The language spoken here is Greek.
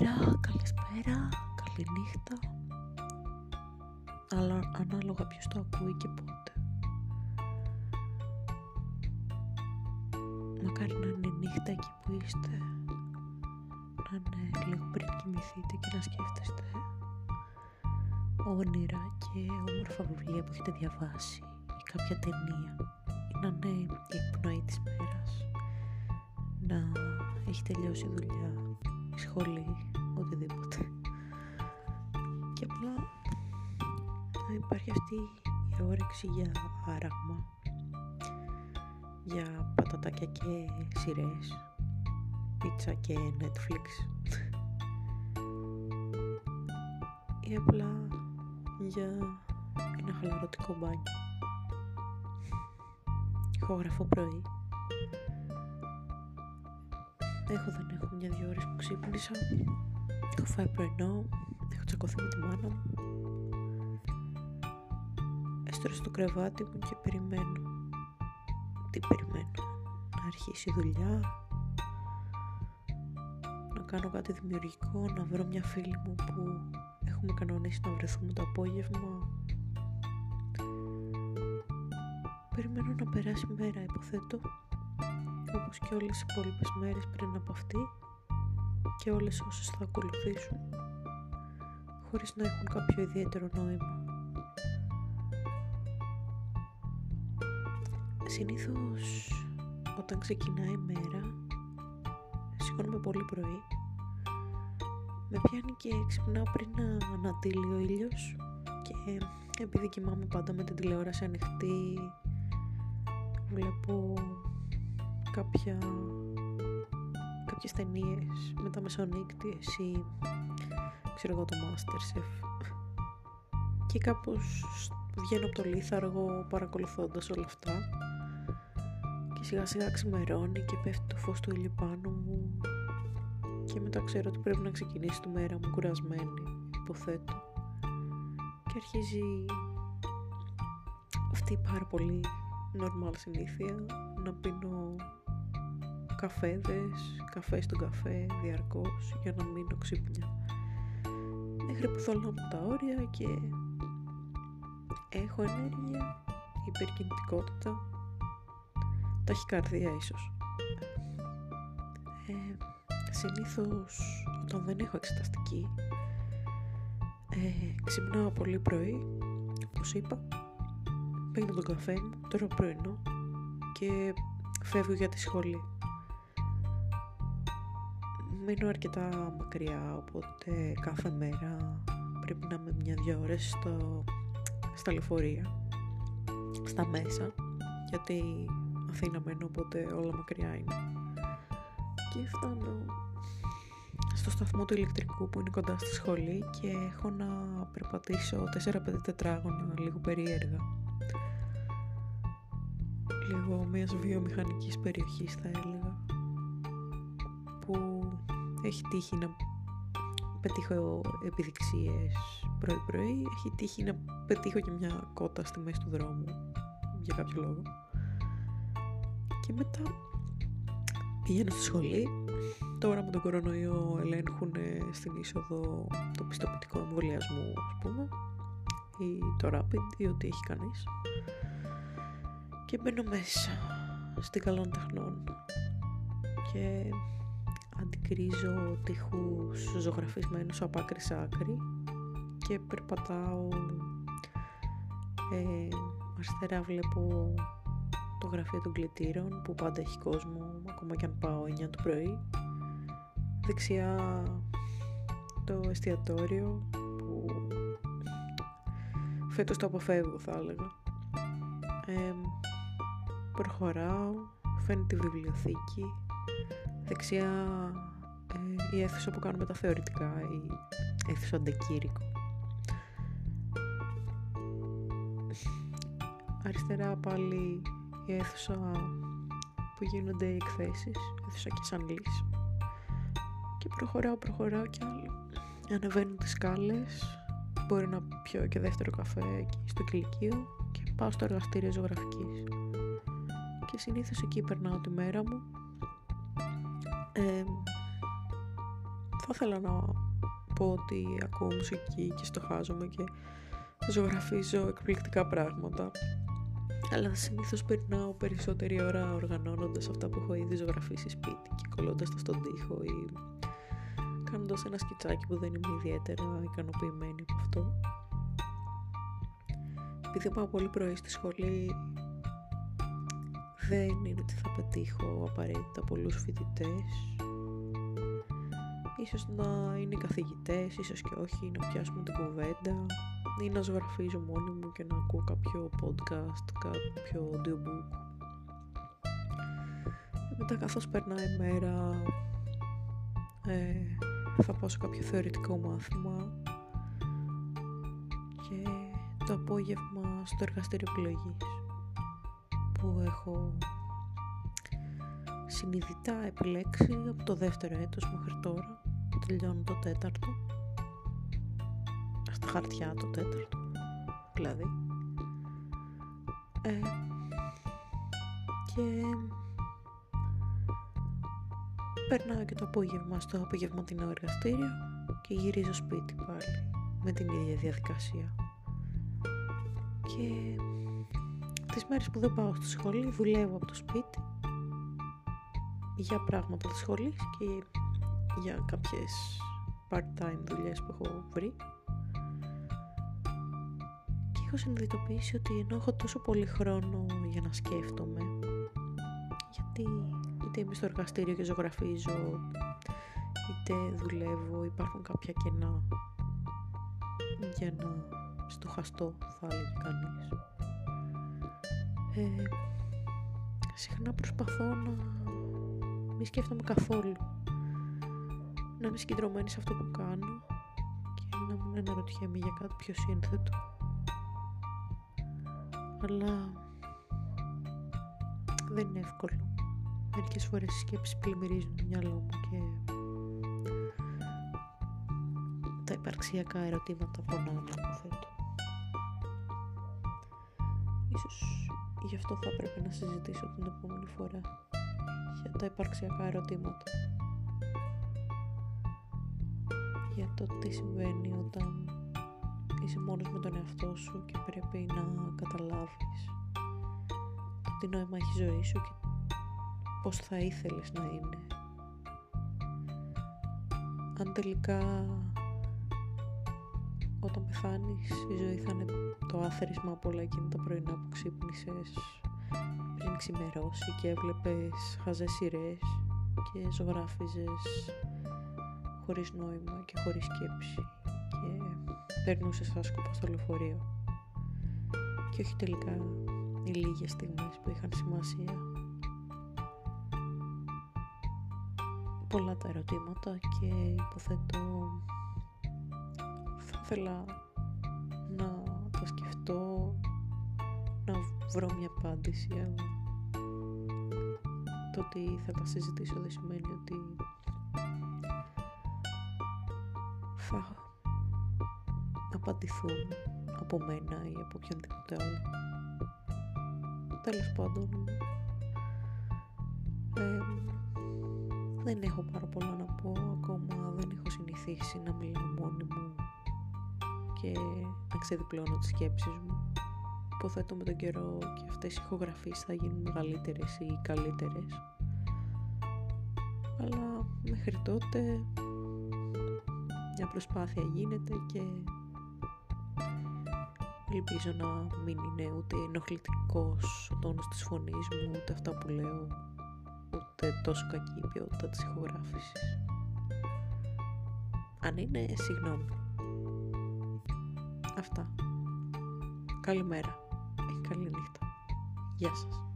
Καλησπέρα, καλησπέρα, καληνύχτα. Αλλά ανάλογα ποιος το ακούει και πότε. Μακάρι να είναι νύχτα εκεί που είστε. Να είναι λίγο πριν κοιμηθείτε και να σκέφτεστε όνειρα και όμορφα βιβλία που έχετε διαβάσει ή κάποια ταινία ή να είναι η εκπνοή της μέρας. Να έχει τελειώσει η δουλειά σχολή, υπάρχει αυτή η όρεξη για άραγμα, για πατατάκια και σειρές, πίτσα και Netflix. Ή απλά για ένα χαλαρωτικό μπάνιο. Ηχογραφώ πρωί. Έχω δεν έχω μια-δυο ώρες που ξύπνησα. Έχω φάει πρωινό. Έχω τσακωθεί με τη μάνα μου. Έστρωσα στο κρεβάτι μου και περιμένω. Τι περιμένω; Να αρχίσει η δουλειά. Να κάνω κάτι δημιουργικό. Να βρω μια φίλη μου που έχουμε κανονίσει να βρεθούμε το απόγευμα. Περιμένω να περάσει μέρα υποθέτω όπως και όλες οι υπόλοιπες μέρες πριν από αυτή και όλες όσες θα ακολουθήσουν χωρίς να έχουν κάποιο ιδιαίτερο νόημα. Συνήθως όταν ξεκινάει η μέρα σηκώνομαι πολύ πρωί. Με πιάνει και ξυπνάω πριν να ανατείλει ο ήλιος και επειδή κοιμάμαι πάντα με την τηλεόραση ανοιχτή βλέπω κάποια κάποιες ταινίες με τα μεσονύκτιες ή ξέρω εγώ το Masterchef. Και κάπως βγαίνω από το λίθαργο παρακολουθώντας όλα αυτά και σιγά σιγά ξημερώνει και πέφτει το φως του ήλιου πάνω μου. Και μετά ξέρω ότι πρέπει να ξεκινήσει τη μέρα μου κουρασμένη υποθέτω. Και αρχίζει αυτή η πάρα πολύ normal συνήθεια να πίνω καφέδες, καφέ στον καφέ διαρκώς για να μείνω ξύπνια. Μέχρι που θέλω να μου τα όρια και έχω ενέργεια, υπερκινητικότητα, ταχυκαρδία ίσως. Ε, συνήθως όταν δεν έχω εξεταστική ε, ξυπνάω πολύ πρωί, όπως είπα, πίνω τον καφέ μου, τρώω πρωινό και φεύγω για τη σχολή μένω αρκετά μακριά, οπότε κάθε μέρα πρέπει να είμαι μια-δυο ώρες στο, στα λεωφορεία, στα μέσα, γιατί Αθήνα μένω, οπότε όλα μακριά είναι. Και φτάνω στο σταθμό του ηλεκτρικού που είναι κοντά στη σχολή και έχω να περπατήσω 4-5 τετράγωνα λίγο περίεργα. Λίγο μιας βιομηχανικής περιοχής θα έλεγα που έχει τύχει να πετύχω επιδειξίες πρωί πρωί, έχει τύχει να πετύχω και μια κότα στη μέση του δρόμου για κάποιο λόγο. Και μετά πηγαίνω στη σχολή, τώρα με τον κορονοϊό ελέγχουν στην είσοδο το πιστοποιητικό εμβολιασμού ας πούμε. Ή το rapid ή ό,τι έχει κανείς. Και μπαίνω μέσα στην καλών τεχνών. Και αντικρίζω τείχους ζωγραφισμένους από άκρη σε άκρη. Και περπατάω ε, αριστερά βλέπω το γραφείο των κλητήρων που πάντα έχει κόσμο ακόμα και αν πάω 9 το πρωί. Δεξιά το εστιατόριο που φέτος το αποφεύγω θα έλεγα. Ε, προχωράω φαίνεται τη βιβλιοθήκη. Δεξιά ε, η αίθουσα που κάνουμε τα θεωρητικά, η αίθουσα αντεκήρυκο. Αριστερά πάλι η αίθουσα που γίνονται οι εκθέσεις, αίθουσα και σαν λύση. Και προχωράω, προχωράω κι άλλο. Ανεβαίνω τις σκάλες, μπορεί να πιω και δεύτερο καφέ εκεί στο κηλικείο και πάω στο εργαστήριο ζωγραφικής. Και συνήθως εκεί περνάω τη μέρα μου θα ήθελα να πω ότι ακούω μουσική και στοχάζομαι και ζωγραφίζω εκπληκτικά πράγματα. Αλλά συνήθως περνάω περισσότερη ώρα οργανώνοντας αυτά που έχω ήδη ζωγραφίσει σπίτι και κολλώντας τα στον τοίχο ή κάνοντας ένα σκιτσάκι που δεν είμαι ιδιαίτερα ικανοποιημένη από αυτό. Επειδή πάω πολύ πρωί στη σχολή δεν είναι ότι θα πετύχω απαραίτητα πολλούς φοιτητές ίσως να είναι οι καθηγητές, ίσως και όχι, να πιάσουμε την κουβέντα ή να ζωγραφίζω μόνη μου και να ακούω κάποιο podcast, κάποιο audiobook. Μετά καθώς περνάει η μέρα ε, θα πάω σε κάποιο θεωρητικό μάθημα και το απόγευμα στο εργαστήριο επιλογής που έχω συνειδητά επιλέξει από το δεύτερο έτος μέχρι τώρα τελειώνω το τέταρτο στα χαρτιά το τέταρτο δηλαδή. Ε, και περνάω και το απόγευμα στο απογευματινό εργαστήριο και γυρίζω σπίτι πάλι με την ίδια διαδικασία. Και τις μέρες που δεν πάω στη σχολή δουλεύω από το σπίτι για πράγματα της σχολής και για κάποιες part-time δουλειές που έχω βρει. και έχω συνειδητοποιήσει ότι ενώ έχω τόσο πολύ χρόνο για να σκέφτομαι γιατί είτε είμαι στο εργαστήριο και ζωγραφίζω είτε δουλεύω υπάρχουν κάποια κενά για να στοχαστώ θα έλεγε κανείς ε, συχνά προσπαθώ να μην σκέφτομαι καθόλου να είμαι συγκεντρωμένη σε αυτό που κάνω και να μην αναρωτιέμαι για κάτι πιο σύνθετο. Αλλά δεν είναι εύκολο. Μερικές φορές οι σκέψεις πλημμυρίζουν το μυαλό μου και τα υπαρξιακά ερωτήματα πονάνε, υποθέτω. Ίσως γι' αυτό θα πρέπει να συζητήσω την επόμενη φορά για τα υπαρξιακά ερωτήματα. για το τι συμβαίνει όταν είσαι μόνος με τον εαυτό σου και πρέπει να καταλάβεις το τι νόημα έχει η ζωή σου και πώς θα ήθελες να είναι. Αν τελικά όταν πεθάνεις η ζωή θα είναι το άθροισμα από όλα εκείνα τα πρωινά που ξύπνησες πριν ξημερώσει και έβλεπες χαζές σειρές και ζωγράφιζες χωρίς νόημα και χωρίς σκέψη και περνούσες σαν σκούπα στο λεωφορείο και όχι τελικά οι λίγες στιγμές που είχαν σημασία. Πολλά τα ερωτήματα και υποθέτω θα ήθελα να τα σκεφτώ, να βρω μια απάντηση, αλλά το ότι θα τα συζητήσω δεν σημαίνει ότι θα απαντηθούν από μένα ή από οποιονδήποτε άλλο. Τέλος πάντων, δεν έχω πάρα πολλά να πω, ακόμα δεν έχω συνηθίσει να μιλάω μόνη μου και να ξεδιπλώνω τις σκέψεις μου. Υποθέτω με τον καιρό και αυτές οι ηχογραφίες θα γίνουν μεγαλύτερες ή καλύτερες. Αλλά μέχρι τότε μια προσπάθεια γίνεται και ελπίζω να μην είναι ούτε ενοχλητικός ο τόνος της φωνής μου, ούτε αυτά που λέω, ούτε τόσο κακή η ποιότητα της ηχογράφησης. Αν είναι, συγγνώμη. Αυτά. Καλημέρα. Καλή νύχτα. Γεια σας.